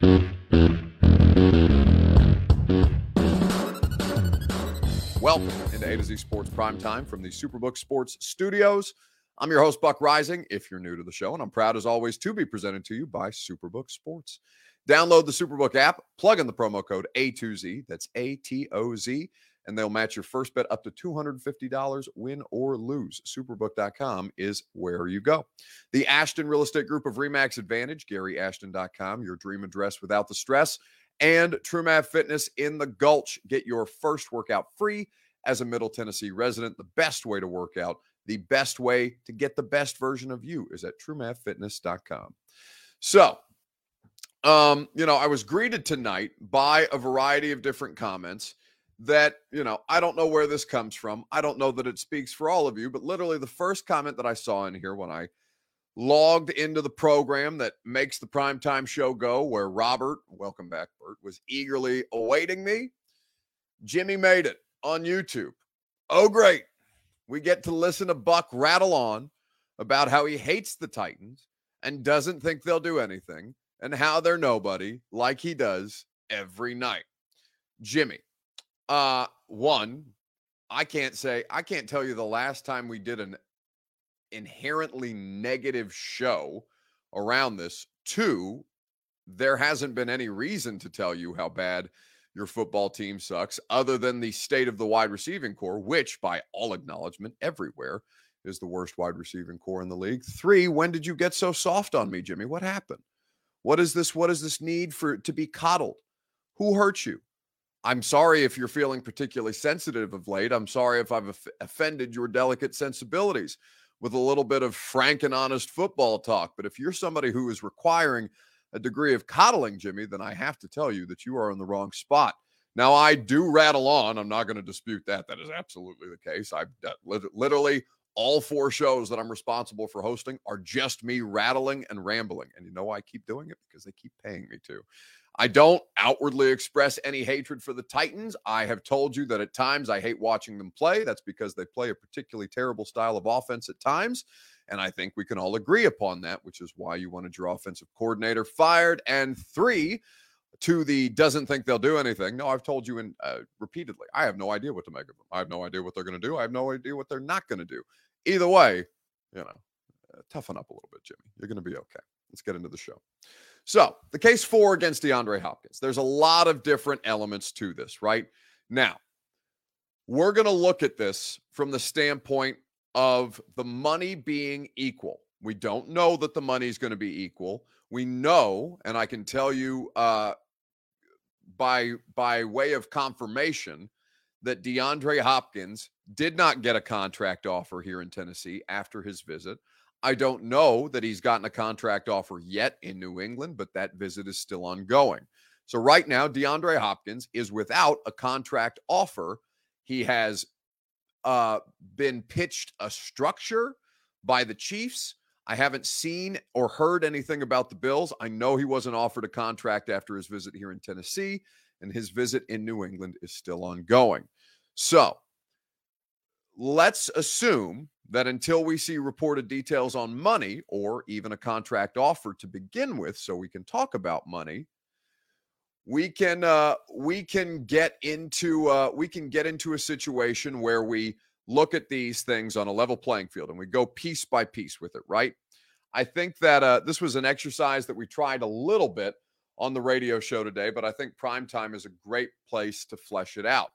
Welcome into A to Z Sports Prime Time from the Superbook Sports Studios. I'm your host, Buck Reising, if you're new to the show, and I'm proud as always to be presented to you by Superbook Sports. Download the Superbook app, plug in the promo code A2Z, that's A T O Z, and they'll match your first bet up to $250, win or lose. Superbook.com is where you go. The Ashton Real Estate Group of Remax Advantage, GaryAshton.com, your dream address without the stress and TrueMath Fitness in the Gulch. Get your first workout free as a Middle Tennessee resident. The best way to work out, the best way to get the best version of you is at TrueMathFitness.com. So, um, you know, I was greeted tonight by a variety of different comments that, you know, I don't know where this comes from. I don't know that it speaks for all of you, but literally the first comment that I saw in here when I logged into the program that makes the primetime show go, where Robert, welcome back, Bert, was eagerly awaiting me. Jimmy made it on YouTube. Oh, great. We get to listen to Buck rattle on about how he hates the Titans and doesn't think they'll do anything and how they're nobody like he does every night. Jimmy, uh, one, I can't say, I can't tell you the last time we did an inherently negative show around this. Two, there hasn't been any reason to tell you how bad your football team sucks other than the state of the wide receiving corps, which, by all acknowledgement, everywhere is the worst wide receiving corps in the league. Three, when did you get so soft on me, Jimmy? What happened? What is this? What is this need for to be coddled? Who hurt you? I'm sorry if you're feeling particularly sensitive of late. I'm sorry if I've offended your delicate sensibilities with a little bit of frank and honest football talk. But if you're somebody who is requiring a degree of coddling, Jimmy, then I have to tell you that you are in the wrong spot. Now, I do rattle on. I'm not going to dispute that. That is absolutely the case. I've literally all four shows that I'm responsible for hosting are just me rattling and rambling. And you know why I keep doing it? Because they keep paying me to. I don't outwardly express any hatred for the Titans. I have told you that at times I hate watching them play. That's because they play a particularly terrible style of offense at times. And I think we can all agree upon that, which is why you wanted your offensive coordinator fired. And three, to the doesn't think they'll do anything. No, I've told you in, uh, repeatedly, I have no idea what to make of them. I have no idea what they're going to do. I have no idea what they're not going to do. Either way, you know, uh, toughen up a little bit, Jimmy. You're going to be okay. Let's get into the show. So, the case four against DeAndre Hopkins. There's a lot of different elements to this, right? Now, we're going to look at this from the standpoint of the money being equal. We don't know that the money is going to be equal. We know, and I can tell you uh, by by way of confirmation that DeAndre Hopkins did not get a contract offer here in Tennessee after his visit. I don't know that he's gotten a contract offer yet in New England, but that visit is still ongoing. So right now, DeAndre Hopkins is without a contract offer. He has uh, been pitched a structure by the Chiefs. I haven't seen or heard anything about the Bills. I know he wasn't offered a contract after his visit here in Tennessee, and his visit in New England is still ongoing. So let's assume that until we see reported details on money or even a contract offer to begin with so we can talk about money we can uh we can get into uh we can get into a situation where we look at these things on a level playing field and we go piece by piece with it right? I think that uh this was an exercise that we tried a little bit on the radio show today but i think prime time is a great place to flesh it out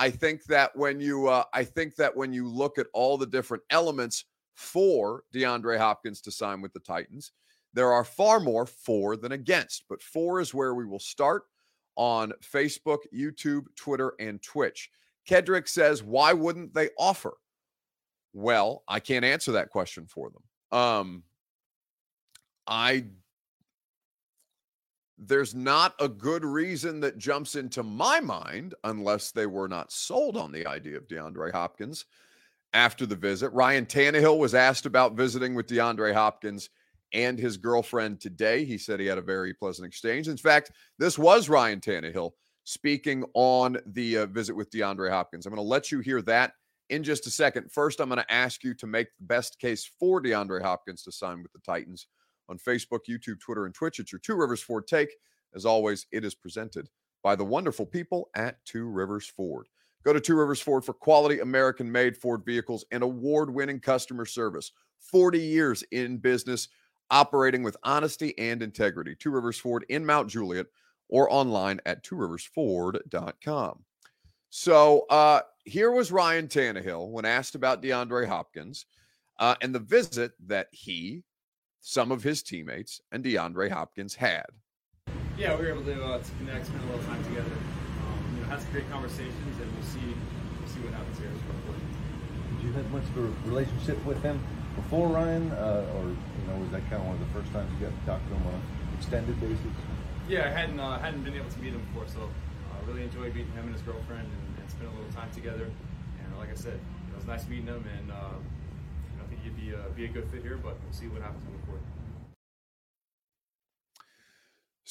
I think that when you uh, I think that when you look at all the different elements for DeAndre Hopkins to sign with the Titans, there are far more for than against. But for is where we will start on Facebook, YouTube, Twitter, and Twitch. Kedrick says, why wouldn't they offer? Well, I can't answer that question for them. Um, I there's not a good reason that jumps into my mind unless they were not sold on the idea of DeAndre Hopkins after the visit. Ryan Tannehill was asked about visiting with DeAndre Hopkins and his girlfriend today. He said he had a very pleasant exchange. In fact, this was Ryan Tannehill speaking on the uh, visit with DeAndre Hopkins. I'm going to let you hear that in just a second. First, I'm going to ask you to make the best case for DeAndre Hopkins to sign with the Titans on Facebook, YouTube, Twitter, and Twitch. It's your Two Rivers Ford take. As always, it is presented by the wonderful people at Two Rivers Ford. Go to Two Rivers Ford for quality American made Ford vehicles and award winning customer service. 40 years in business, operating with honesty and integrity. Two Rivers Ford in Mount Juliet or online at tworiversford.com. So uh, here was Ryan Tannehill when asked about DeAndre Hopkins uh, and the visit that he, some of his teammates, and DeAndre Hopkins had. Yeah, we were able to, uh, to connect, spend a little time together. Um, you know, had some great conversations, and we'll see we'll see what happens here. Did you have much of a relationship with him before Ryan, uh, or you know, was that kind of one of the first times you got to talk to him on an extended basis? Yeah, I hadn't uh, hadn't been able to meet him before, so I uh, really enjoyed meeting him and his girlfriend and, and spending a little time together. And like I said, it was nice meeting him, and uh, I think he'd be a, be a good fit here. But we'll see what happens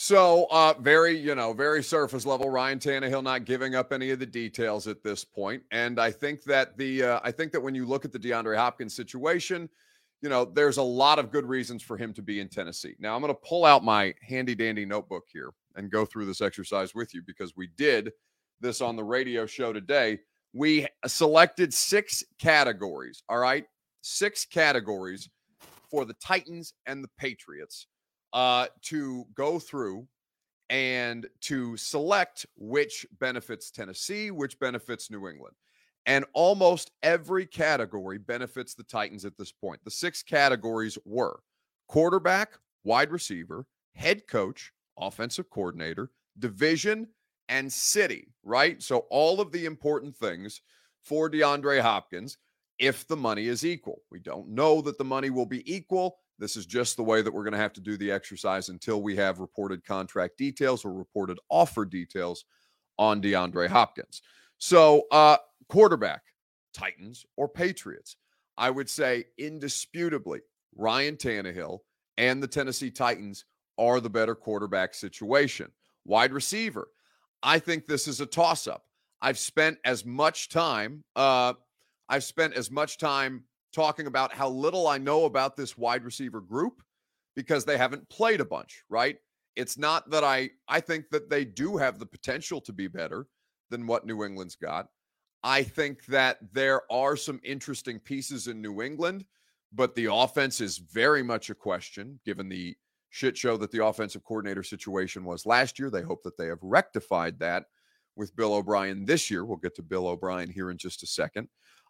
So, uh, very, you know, very surface level. Ryan Tannehill not giving up any of the details at this point, and I think that the, uh, I think that when you look at the DeAndre Hopkins situation, you know, there's a lot of good reasons for him to be in Tennessee. Now, I'm going to pull out my handy dandy notebook here and go through this exercise with you because we did this on the radio show today. We selected six categories. All right, six categories for the Titans and the Patriots uh, to go through and to select which benefits Tennessee, which benefits New England. And almost every category benefits the Titans at this point. The six categories were quarterback, wide receiver, head coach, offensive coordinator, division, and city, right? So, all of the important things for DeAndre Hopkins if the money is equal. We don't know that the money will be equal. This is just the way that we're going to have to do the exercise until we have reported contract details or reported offer details on DeAndre Hopkins. So, uh, quarterback, Titans or Patriots? I would say indisputably Ryan Tannehill and the Tennessee Titans are the better quarterback situation. Wide receiver, I think this is a toss up. I've spent as much time, uh, I've spent as much time talking about how little I know about this wide receiver group because they haven't played a bunch, right? It's not that I I think that they do have the potential to be better than what New England's got. I think that there are some interesting pieces in New England, but the offense is very much a question given the shit show that the offensive coordinator situation was last year. They hope that they have rectified that with Bill O'Brien this year. We'll get to Bill O'Brien here in just a second.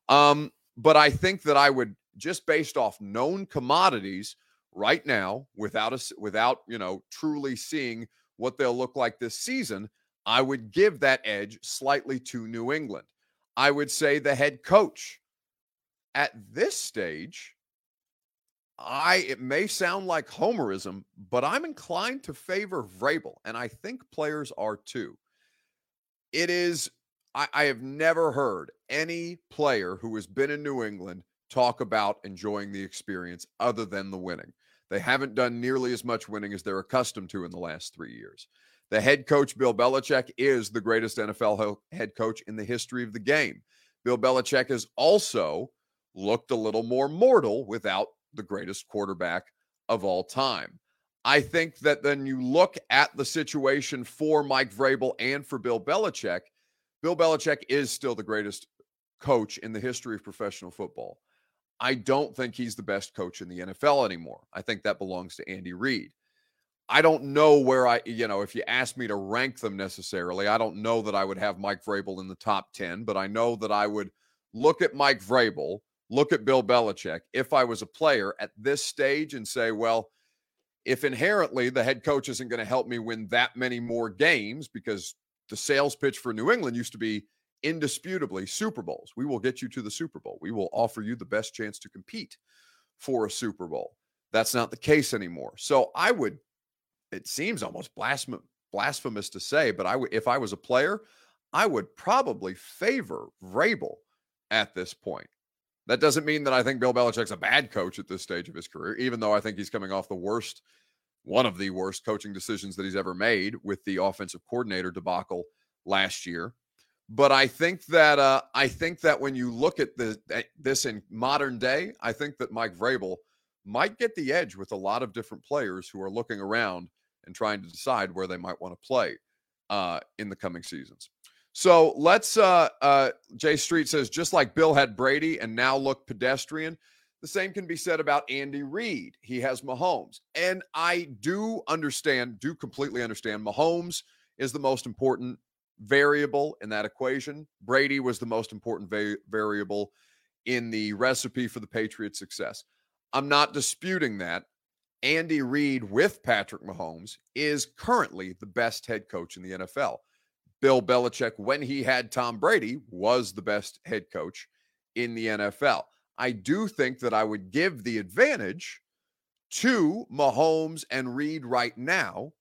Um, but I think that I would just based off known commodities right now, without us, without you know truly seeing what they'll look like this season, I would give that edge slightly to New England. I would say the head coach at this stage. I it may sound like homerism, but I'm inclined to favor Vrabel, and I think players are too. It is I, I have never heard any player who has been in New England talk about enjoying the experience other than the winning. They haven't done nearly as much winning as they're accustomed to in the last three years. The head coach, Bill Belichick, is the greatest NFL head coach in the history of the game. Bill Belichick has also looked a little more mortal without the greatest quarterback of all time. I think that then you look at the situation for Mike Vrabel and for Bill Belichick, Bill Belichick is still the greatest coach in the history of professional football. I don't think he's the best coach in the NFL anymore. I think that belongs to Andy Reid. I don't know where I, you know, if you ask me to rank them necessarily, I don't know that I would have Mike Vrabel in the top 10, but I know that I would look at Mike Vrabel, look at Bill Belichick if I was a player at this stage and say, well, if inherently the head coach isn't going to help me win that many more games because the sales pitch for New England used to be indisputably Super Bowls. We will get you to the Super Bowl. We will offer you the best chance to compete for a Super Bowl. That's not the case anymore. So I would it seems almost blasphemous to say, but I would if I was a player, I would probably favor Vrabel at this point. That doesn't mean that I think Bill Belichick's a bad coach at this stage of his career, even though I think he's coming off the worst, one of the worst coaching decisions that he's ever made with the offensive coordinator debacle last year. But I think that uh, I think that when you look at the, this in modern day, I think that Mike Vrabel might get the edge with a lot of different players who are looking around and trying to decide where they might want to play uh, in the coming seasons. So let's. Uh, uh, Jay Street says just like Bill had Brady and now look pedestrian. The same can be said about Andy Reid. He has Mahomes, and I do understand, do completely understand. Mahomes is the most important variable in that equation. Brady was the most important va- variable in the recipe for the Patriots' success. I'm not disputing that. Andy Reid with Patrick Mahomes is currently the best head coach in the NFL. Bill Belichick, when he had Tom Brady, was the best head coach in the NFL. I do think that I would give the advantage to Mahomes and Reid right now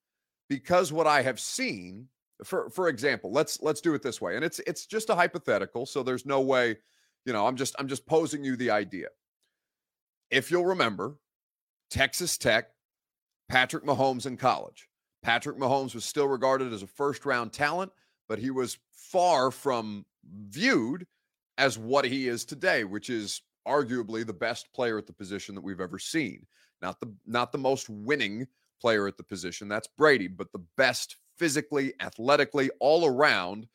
because what I have seen for for example, let's let's do it this way. And it's it's just a hypothetical, so there's no way, you know, I'm just I'm just posing you the idea. If you'll remember, Texas Tech, Patrick Mahomes in college. Patrick Mahomes was still regarded as a first round talent, but he was far from viewed as what he is today, which is arguably the best player at the position that we've ever seen. Not the not the most winning player at the position, that's Brady, but the best physically, athletically, all around.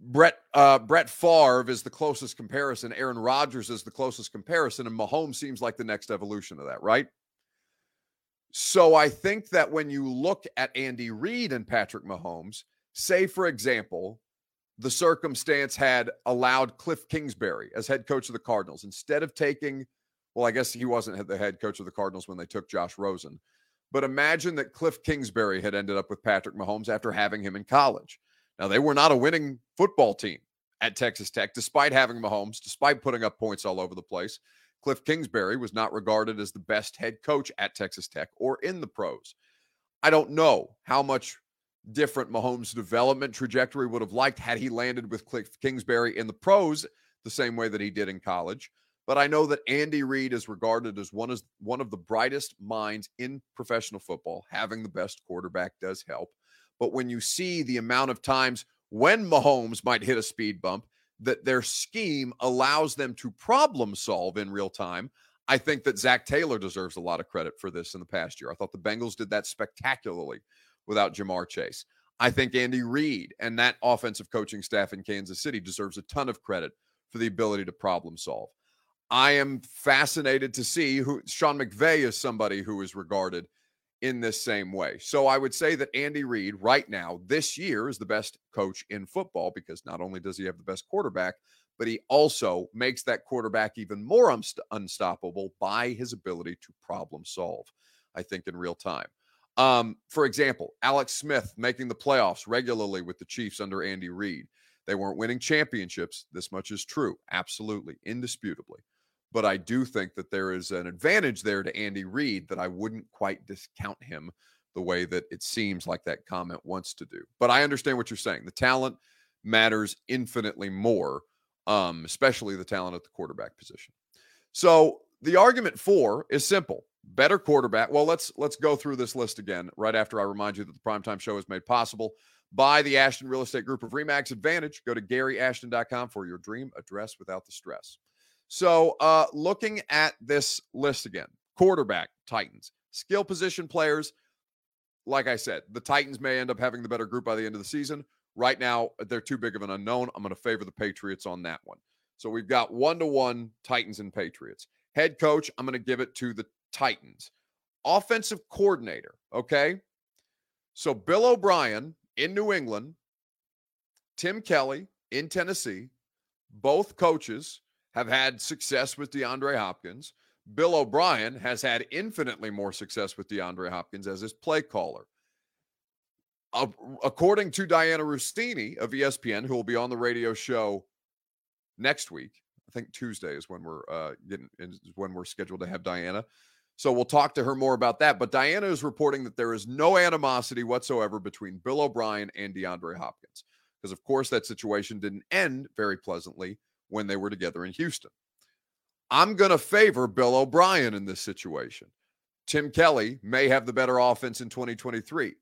Brett uh, Brett Favre is the closest comparison. Aaron Rodgers is the closest comparison, and Mahomes seems like the next evolution of that, right? So I think that when you look at Andy Reid and Patrick Mahomes, say for example, the circumstance had allowed Cliff Kingsbury as head coach of the Cardinals instead of taking, well, I guess he wasn't the head coach of the Cardinals when they took Josh Rosen, but imagine that Cliff Kingsbury had ended up with Patrick Mahomes after having him in college. Now, they were not a winning football team at Texas Tech, despite having Mahomes, despite putting up points all over the place. Cliff Kingsbury was not regarded as the best head coach at Texas Tech or in the pros. I don't know how much different Mahomes' development trajectory would have liked had he landed with Cliff Kingsbury in the pros the same way that he did in college. But I know that Andy Reid is regarded as one of one of the brightest minds in professional football. Having the best quarterback does help. But when you see the amount of times when Mahomes might hit a speed bump, that their scheme allows them to problem solve in real time. I think that Zac Taylor deserves a lot of credit for this in the past year. I thought the Bengals did that spectacularly without Ja'Marr Chase. I think Andy Reid and that offensive coaching staff in Kansas City deserves a ton of credit for the ability to problem solve. I am fascinated to see who Sean McVay is somebody who is regarded in this same way. So I would say that Andy Reid right now this year is the best coach in football because not only does he have the best quarterback, but he also makes that quarterback even more unst- unstoppable by his ability to problem solve, I think, in real time. Um, for example, Alex Smith making the playoffs regularly with the Chiefs under Andy Reid. They weren't winning championships. This much is true. Absolutely, indisputably. But I do think that there is an advantage there to Andy Reid that I wouldn't quite discount him the way that it seems like that comment wants to do. But I understand what you're saying. The talent matters infinitely more, um, especially the talent at the quarterback position. So the argument for is simple. Better quarterback. Well, let's let's go through this list again right after I remind you that the primetime show is made possible by the Ashton Real Estate Group of Remax Advantage. Go to GaryAshton.com for your dream address without the stress. So, uh, looking at this list again, quarterback, Titans, skill position players. Like I said, the Titans may end up having the better group by the end of the season. Right now, they're too big of an unknown. I'm going to favor the Patriots on that one. So we've got one to one Titans and Patriots. Head coach, I'm going to give it to the Titans. Offensive coordinator, okay? So Bill O'Brien in New England, Tim Kelly in Tennessee, both coaches have had success with DeAndre Hopkins. Bill O'Brien has had infinitely more success with DeAndre Hopkins as his play caller. Uh, according to Dianna Russini of ESPN, who will be on the radio show next week, I think Tuesday is when we're uh, getting is when we're scheduled to have Dianna. So we'll talk to her more about that. But Dianna is reporting that there is no animosity whatsoever between Bill O'Brien and DeAndre Hopkins. Because, of course, that situation didn't end very pleasantly when they were together in Houston. I'm going to favor Bill O'Brien in this situation. Tim Kelly may have the better offense in 2023.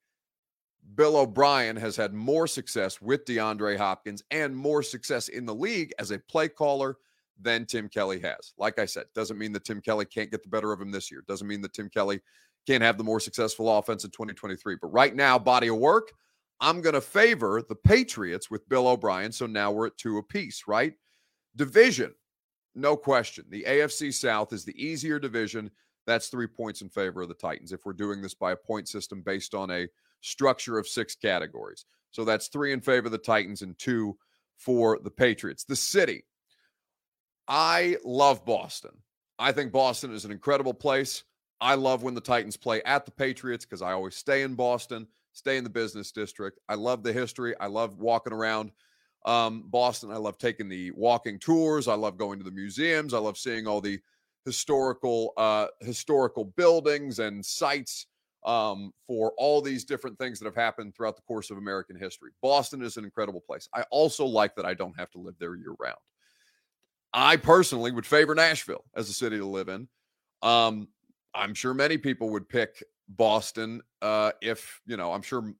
Bill O'Brien has had more success with DeAndre Hopkins and more success in the league as a play caller than Tim Kelly has. Like I said, doesn't mean that Tim Kelly can't get the better of him this year. Doesn't mean that Tim Kelly can't have the more successful offense in 2023. But right now, body of work, I'm going to favor the Patriots with Bill O'Brien. So now we're at two apiece, right? Division, no question. The AFC South is the easier division. That's three points in favor of the Titans if we're doing this by a point system based on a structure of six categories. So that's three in favor of the Titans and two for the Patriots. The city, I love Boston. I think Boston is an incredible place. I love when the Titans play at the Patriots because I always stay in Boston, stay in the business district. I love the history. I love walking around um, Boston. I love taking the walking tours. I love going to the museums. I love seeing all the historical uh, historical buildings and sites um, for all these different things that have happened throughout the course of American history. Boston is an incredible place. I also like that I don't have to live there year round. I personally would favor Nashville as a city to live in. Um, I'm sure many people would pick Boston uh, if, you know, I'm sure.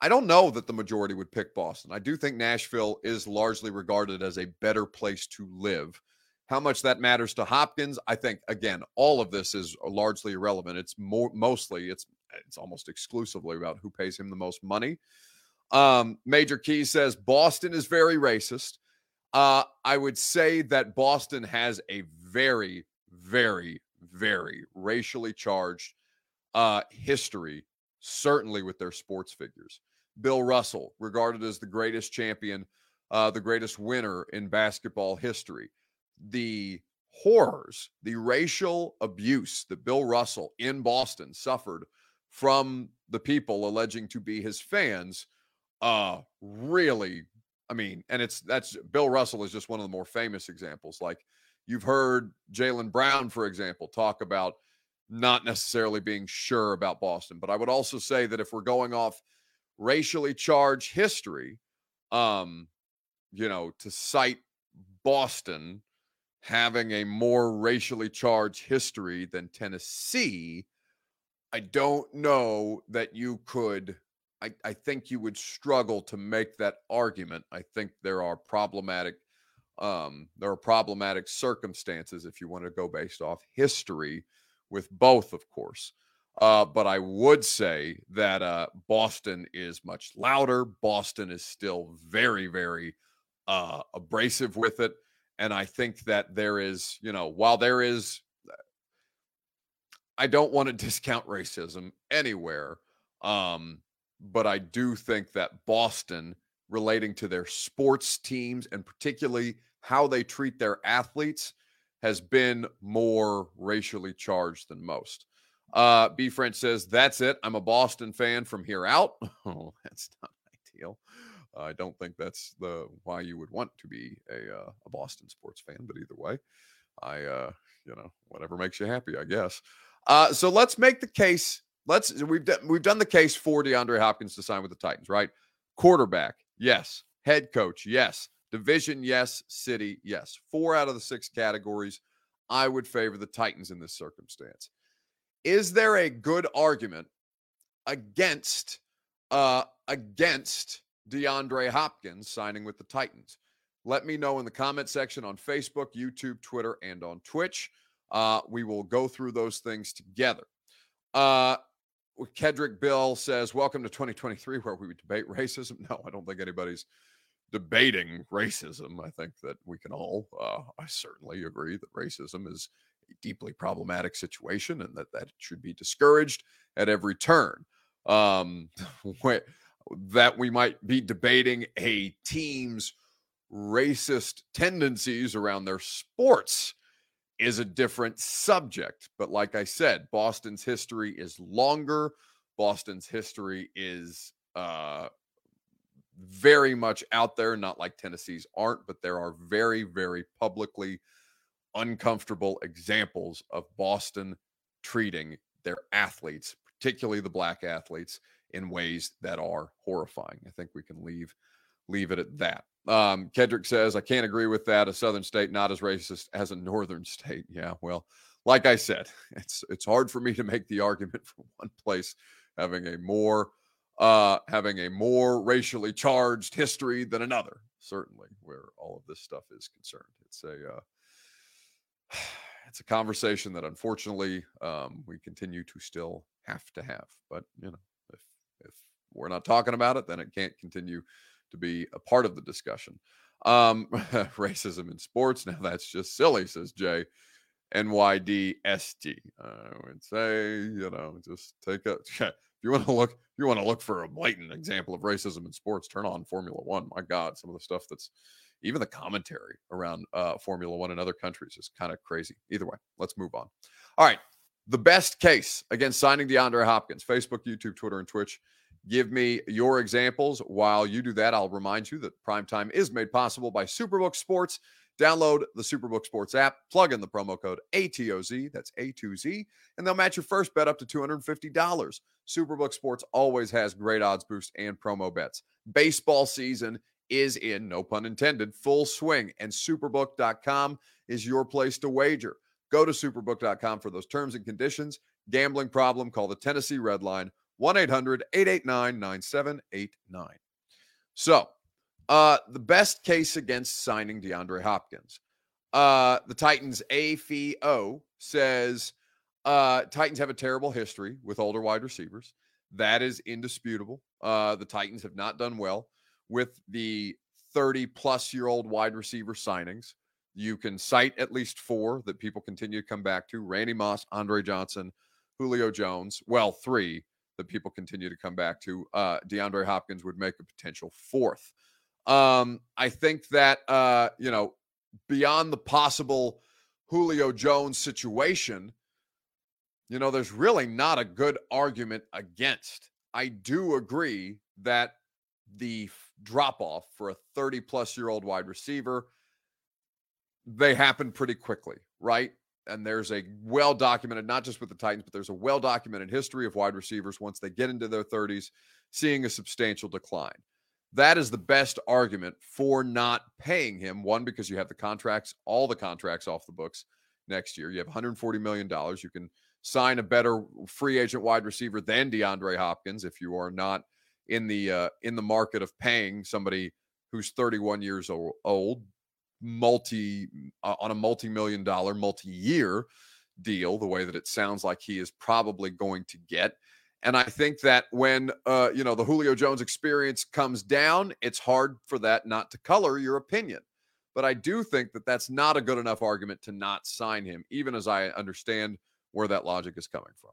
I don't know that the majority would pick Boston. I do think Nashville is largely regarded as a better place to live. How much that matters to Hopkins, I think again, all of this is largely irrelevant. It's more mostly it's it's almost exclusively about who pays him the most money. Um, Major Key says Boston is very racist. Uh, I would say that Boston has a very, very, very racially charged uh, history, certainly with their sports figures. Bill Russell, regarded as the greatest champion, uh, the greatest winner in basketball history. The horrors, the racial abuse that Bill Russell in Boston suffered from the people alleging to be his fans, uh, really I mean, and it's that's Bill Russell is just one of the more famous examples. Like you've heard Jaylen Brown, for example, talk about not necessarily being sure about Boston. But I would also say that if we're going off racially charged history, um, you know, to cite Boston having a more racially charged history than Tennessee, I don't know that you could I, I think you would struggle to make that argument. I think there are problematic um, there are problematic circumstances if you want to go based off history with both, of course. Uh, but I would say that uh, Boston is much louder. Boston is still very, very uh, abrasive with it. And I think that there is, you know, while there is, I don't want to discount racism anywhere. Um, but I do think that Boston, relating to their sports teams and particularly how they treat their athletes, has been more racially charged than most. Uh, B French says, That's it. I'm a Boston fan from here out. Oh, that's not ideal. I don't think that's the why you would want to be a, uh, a Boston sports fan, but either way, I, uh, you know, whatever makes you happy, I guess. Uh, so let's make the case let's we've done we've done the case for DeAndre Hopkins to sign with the Titans, right? Quarterback, yes. Head coach, yes. Division, yes. City, yes. Four out of the six categories. I would favor the Titans in this circumstance. Is there a good argument against uh against DeAndre Hopkins signing with the Titans? Let me know in the comment section on Facebook, YouTube, Twitter, and on Twitch. Uh, we will go through those things together. Uh, Kedrick Bill says, Welcome to 2023, where we debate racism. No, I don't think anybody's debating racism. I think that we can all, uh, I certainly agree that racism is a deeply problematic situation and that that should be discouraged at every turn. Um, that we might be debating a team's racist tendencies around their sports is a different subject. But like I said, Boston's history is longer. Boston's history is uh, very much out there, not like Tennessee's aren't, but there are very, very publicly uncomfortable examples of Boston treating their athletes, particularly the black athletes, in ways that are horrifying. I think we can leave leave it at that. Um, Kedrick says, I can't agree with that. A southern state not as racist as a northern state. Yeah, well, like I said, it's it's hard for me to make the argument for one place having a more uh having a more racially charged history than another, certainly, where all of this stuff is concerned. It's a uh it's a conversation that unfortunately um, we continue to still have to have. But you know, if if we're not talking about it, then it can't continue to be a part of the discussion. Um, racism in sports. Now that's just silly, says Jay. NYDST. I would say, you know, just take a if you want to look, if you want to look for a blatant example of racism in sports, turn on Formula One. My God, some of the stuff that's even the commentary around uh, Formula One in other countries is kind of crazy. Either way, let's move on. All right. The best case against signing DeAndre Hopkins, Facebook, YouTube, Twitter, and Twitch. Give me your examples. While you do that, I'll remind you that Primetime is made possible by Superbook Sports. Download the Superbook Sports app, plug in the promo code ATOZ, that's A2Z, and they'll match your first bet up to $250. Superbook Sports always has great odds boost and promo bets. Baseball season is in, no pun intended, full swing, and superbook.com is your place to wager. Go to superbook.com for those terms and conditions. Gambling problem, call the Tennessee Red Line 1 800 889 9789. So, uh, the best case against signing DeAndre Hopkins. Uh, the Titans AFO says uh, Titans have a terrible history with older wide receivers. That is indisputable. Uh, the Titans have not done well with the 30 plus year old wide receiver signings. You can cite at least four that people continue to come back to Randy Moss, Andre Johnson, Julio Jones. Well, three that people continue to come back to. Uh, DeAndre Hopkins would make a potential fourth. Um, I think that, uh, you know, beyond the possible Julio Jones situation, you know, there's really not a good argument against. I do agree that the drop off for a 30 plus year old wide receiver, they happen pretty quickly, right? And there's a well documented, not just with the Titans, but there's a well documented history of wide receivers once they get into their 30s, seeing a substantial decline. That is the best argument for not paying him. One, because you have the contracts, all the contracts off the books next year. You have $140 million. You can sign a better free agent wide receiver than DeAndre Hopkins if you are not in the uh, in the market of paying somebody who's 31 years old, multi uh, on a multi-million dollar, multi-year deal, the way that it sounds like he is probably going to get. And I think that when uh, you know the Julio Jones experience comes down, it's hard for that not to color your opinion. But I do think that that's not a good enough argument to not sign him, even as I understand where that logic is coming from.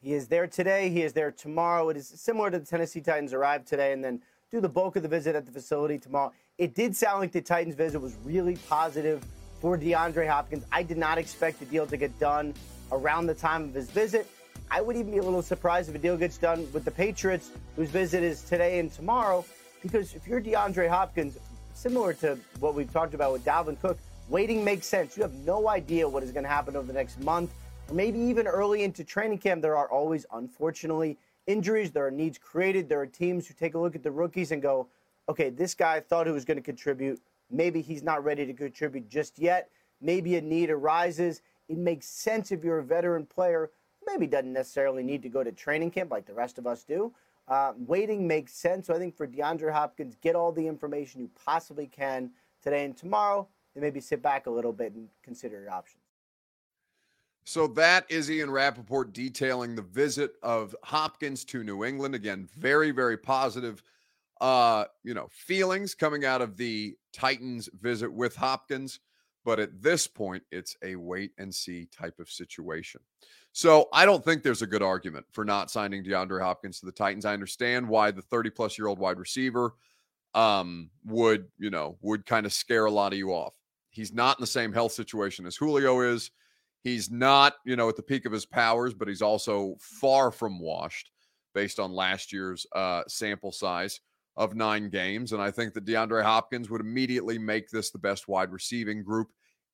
He is there today. He is there tomorrow. It is similar to the Tennessee Titans arrived today and then do the bulk of the visit at the facility tomorrow. It did sound like the Titans visit was really positive for DeAndre Hopkins. I did not expect the deal to get done around the time of his visit. I would even be a little surprised if a deal gets done with the Patriots, whose visit is today and tomorrow, because if you're DeAndre Hopkins, similar to what we've talked about with Dalvin Cook, waiting makes sense. You have no idea what is going to happen over the next month or maybe even early into training camp, there are always, unfortunately, injuries. There are needs created. There are teams who take a look at the rookies and go, okay, this guy thought he was going to contribute. Maybe he's not ready to contribute just yet. Maybe a need arises. It makes sense if you're a veteran player, maybe doesn't necessarily need to go to training camp like the rest of us do. Uh, waiting makes sense. So I think for DeAndre Hopkins, get all the information you possibly can today and tomorrow, and maybe sit back a little bit and consider your options. So that is Ian Rapoport detailing the visit of Hopkins to New England. Again, very, very positive uh, you know, feelings coming out of the Titans visit with Hopkins. But at this point, it's a wait and see type of situation. So I don't think there's a good argument for not signing DeAndre Hopkins to the Titans. I understand why the 30 plus year old wide receiver um, would, you know, would kind of scare a lot of you off. He's not in the same health situation as Julio is. He's not, you know, at the peak of his powers, but he's also far from washed based on last year's uh, sample size of nine games. And I think that DeAndre Hopkins would immediately make this the best wide receiving group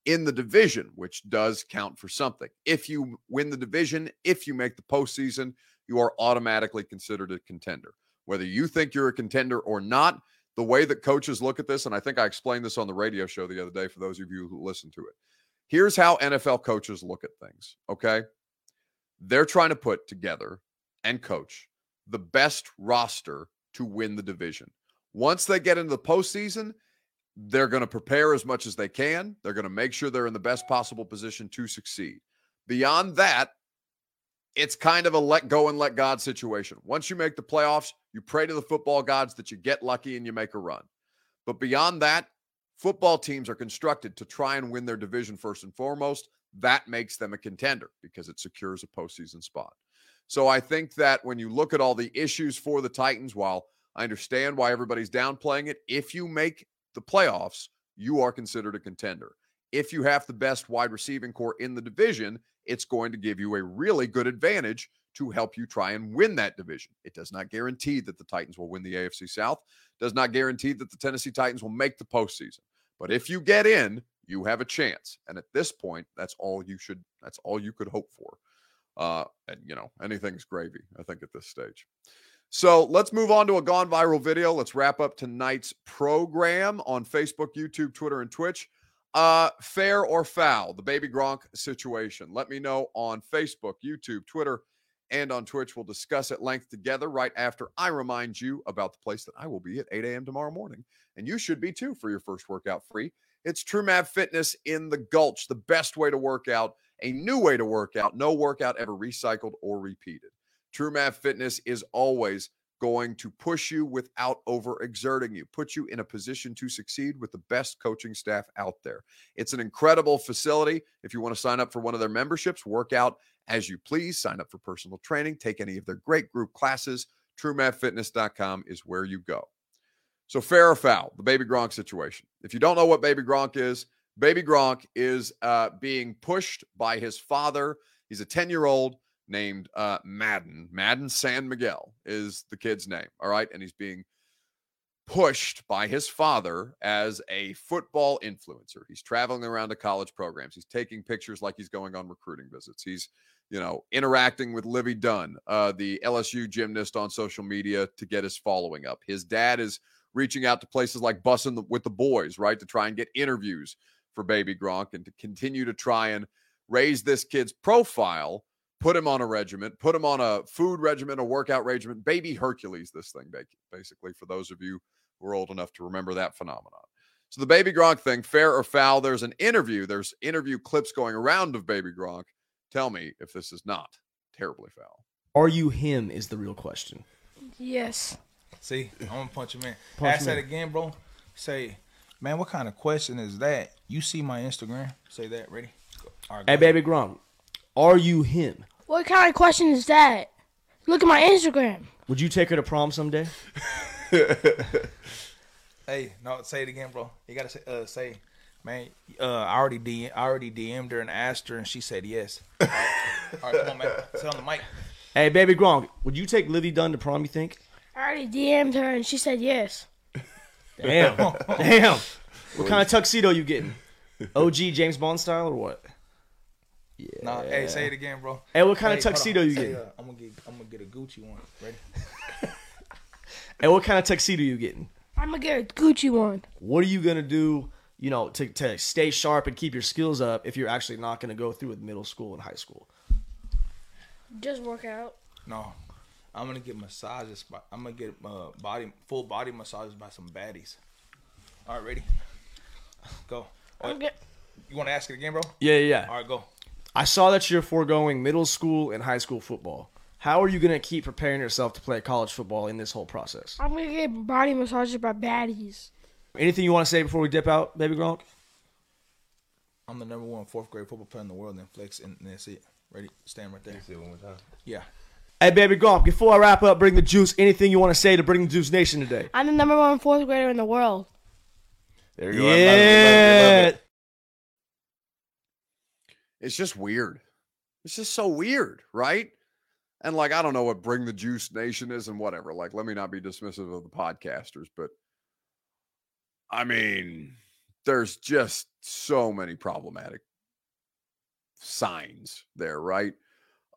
in the division, which does count for something. If you win the division, if you make the postseason, you are automatically considered a contender. Whether you think you're a contender or not, the way that coaches look at this, and I think I explained this on the radio show the other day for those of you who listen to it. Here's how NFL coaches look at things, okay? They're trying to put together and coach the best roster to win the division. Once they get into the postseason, they're going to prepare as much as they can. They're going to make sure they're in the best possible position to succeed. Beyond that, it's kind of a let go and let God situation. Once you make the playoffs, you pray to the football gods that you get lucky and you make a run. But beyond that, football teams are constructed to try and win their division first and foremost. That makes them a contender because it secures a postseason spot. So I think that when you look at all the issues for the Titans, while I understand why everybody's downplaying it, if you make the playoffs, you are considered a contender. If you have the best wide receiving corps in the division, it's going to give you a really good advantage to help you try and win that division. It does not guarantee that the Titans will win the AFC South, does not guarantee that the Tennessee Titans will make the postseason. But if you get in, you have a chance. And at this point, that's all you should, that's all you could hope for. Uh, and you know, anything's gravy, I think, at this stage. So let's move on to a gone viral video. Let's wrap up tonight's program on Facebook, YouTube, Twitter, and Twitch. Uh, fair or foul, the baby Gronk situation. Let me know on Facebook, YouTube, Twitter, and on Twitch. We'll discuss at length together right after I remind you about the place that I will be at 8 a.m. tomorrow morning. And you should be too for your first workout free. It's TrueMav Fitness in the Gulch, the best way to work out, a new way to work out, no workout ever recycled or repeated. TrueMav Fitness is always going to push you without overexerting you, put you in a position to succeed with the best coaching staff out there. It's an incredible facility. If you want to sign up for one of their memberships, work out as you please, sign up for personal training, take any of their great group classes. TrueMavFitness.com is where you go. So, fair or foul, the Baby Gronk situation. If you don't know what Baby Gronk is, Baby Gronk is uh, being pushed by his father. He's a 10 year old named uh, Madden. Madden San Miguel is the kid's name. All right. And he's being pushed by his father as a football influencer. He's traveling around to college programs. He's taking pictures like he's going on recruiting visits. He's, you know, interacting with Livvy Dunne, uh, the LSU gymnast on social media to get his following up. His dad is reaching out to places like Bussing with the Boys, right, to try and get interviews for Baby Gronk and to continue to try and raise this kid's profile put him on a regiment, put him on a food regimen, a workout regimen, baby Hercules, this thing, basically, for those of you who are old enough to remember that phenomenon. So the baby Gronk thing, fair or foul, there's an interview, there's interview clips going around of baby Gronk. Tell me if this is not terribly foul. Are you him is the real question. Yes. See, I'm gonna punch him in. Punch Ask him that in. again, bro. Say, man, what kind of question is that? You see my Instagram? Say that. Ready? Go. All right, Hey, ahead. baby Gronk, are you him? What kind of question is that? Look at my Instagram. Would you take her to prom someday? Hey, no, say it again, bro. You gotta say, uh, say, man. Uh, I already DM, I already DM'd her and asked her, and she said yes. All right, All right come on, man. Say on the mic. Hey, baby Gronk, would you take Livvy Dunne to prom? You think? I already DM'd her and she said yes. Damn, damn. What kind of tuxedo you getting? OG James Bond style or what? Yeah. No, hey, say it again, bro. Hey, what kind of Hey, hold tuxedo on. you Say, getting? uh, I'm gonna get, I'm gonna get a Gucci one. Ready? Hey, what kind of tuxedo you getting? I'm gonna get a Gucci one. What are you gonna do? You know, to, to stay sharp and keep your skills up if you're actually not gonna go through with middle school and high school. Just work out. No, I'm gonna get massages. By, I'm gonna get uh, body, full body massages by some baddies. All right, ready? Go. Oh, I'm you want to ask it again, bro? Yeah, yeah. All right, go. I saw that you're foregoing middle school and high school football. How are you gonna keep preparing yourself to play college football in this whole process? I'm gonna get body massages by baddies. Anything you want to say before we dip out, baby Gronk? I'm the number one fourth grade football player in the world, and flex, and that's it. Ready? Stand right there. Say it one more time. Yeah. Hey, baby Gronk, before I wrap up, bring the juice. Anything you want to say to bring the juice nation today? I'm the number one fourth grader in the world. There you go. I love it, love it, love Yeah. it. It's just weird. It's just so weird, right? And like, I don't know what Bring the Juice Nation is and whatever. Like, let me not be dismissive of the podcasters, but I mean, there's just so many problematic signs there, right?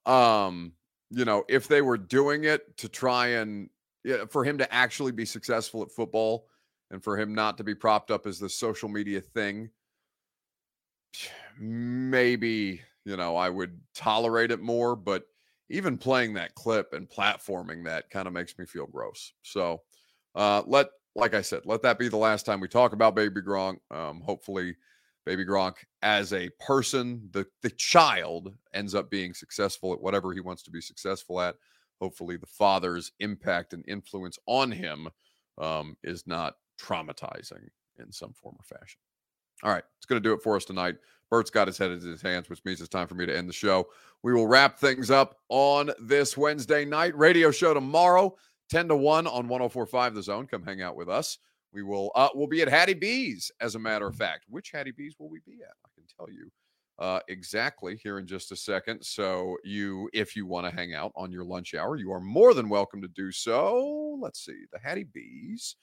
Um, you know, if they were doing it to try and yeah, for him to actually be successful at football and for him not to be propped up as the social media thing, maybe, you know, I would tolerate it more, but even playing that clip and platforming that kind of makes me feel gross. So, uh, let, like I said, let that be the last time we talk about Baby Gronk. Um, hopefully, Baby Gronk as a person, the the child ends up being successful at whatever he wants to be successful at. Hopefully, the father's impact and influence on him um, is not traumatizing in some form or fashion. All right, it's going to do it for us tonight. Bert's got his head in his hands, which means it's time for me to end the show. We will wrap things up on this Wednesday night radio show tomorrow, 10 to 1 on 1045 The Zone. Come hang out with us. We will uh we'll be at Hattie B's, as a matter of fact. Which Hattie B's will we be at? I can tell you uh exactly here in just a second. So you if you want to hang out on your lunch hour, you are more than welcome to do so. Let's see, the Hattie B's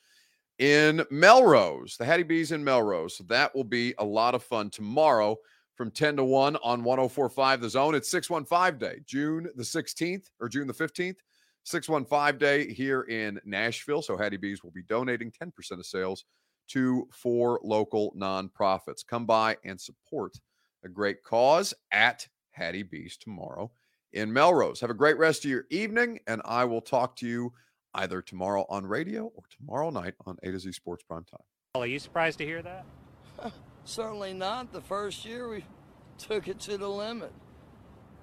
in Melrose, the Hattie B's in Melrose. So that will be a lot of fun tomorrow from 10 to 1 on 1045 The Zone. It's 615 day, June the 16th or June the 15th. 615 day here in Nashville. So Hattie B's will be donating 10% of sales to four local nonprofits. Come by and support a great cause at Hattie B's tomorrow in Melrose. Have a great rest of your evening, and I will talk to you either tomorrow on radio or tomorrow night on A to Z Sports Prime Time. Are you surprised to hear that? Certainly not. The first year we took it to the limit.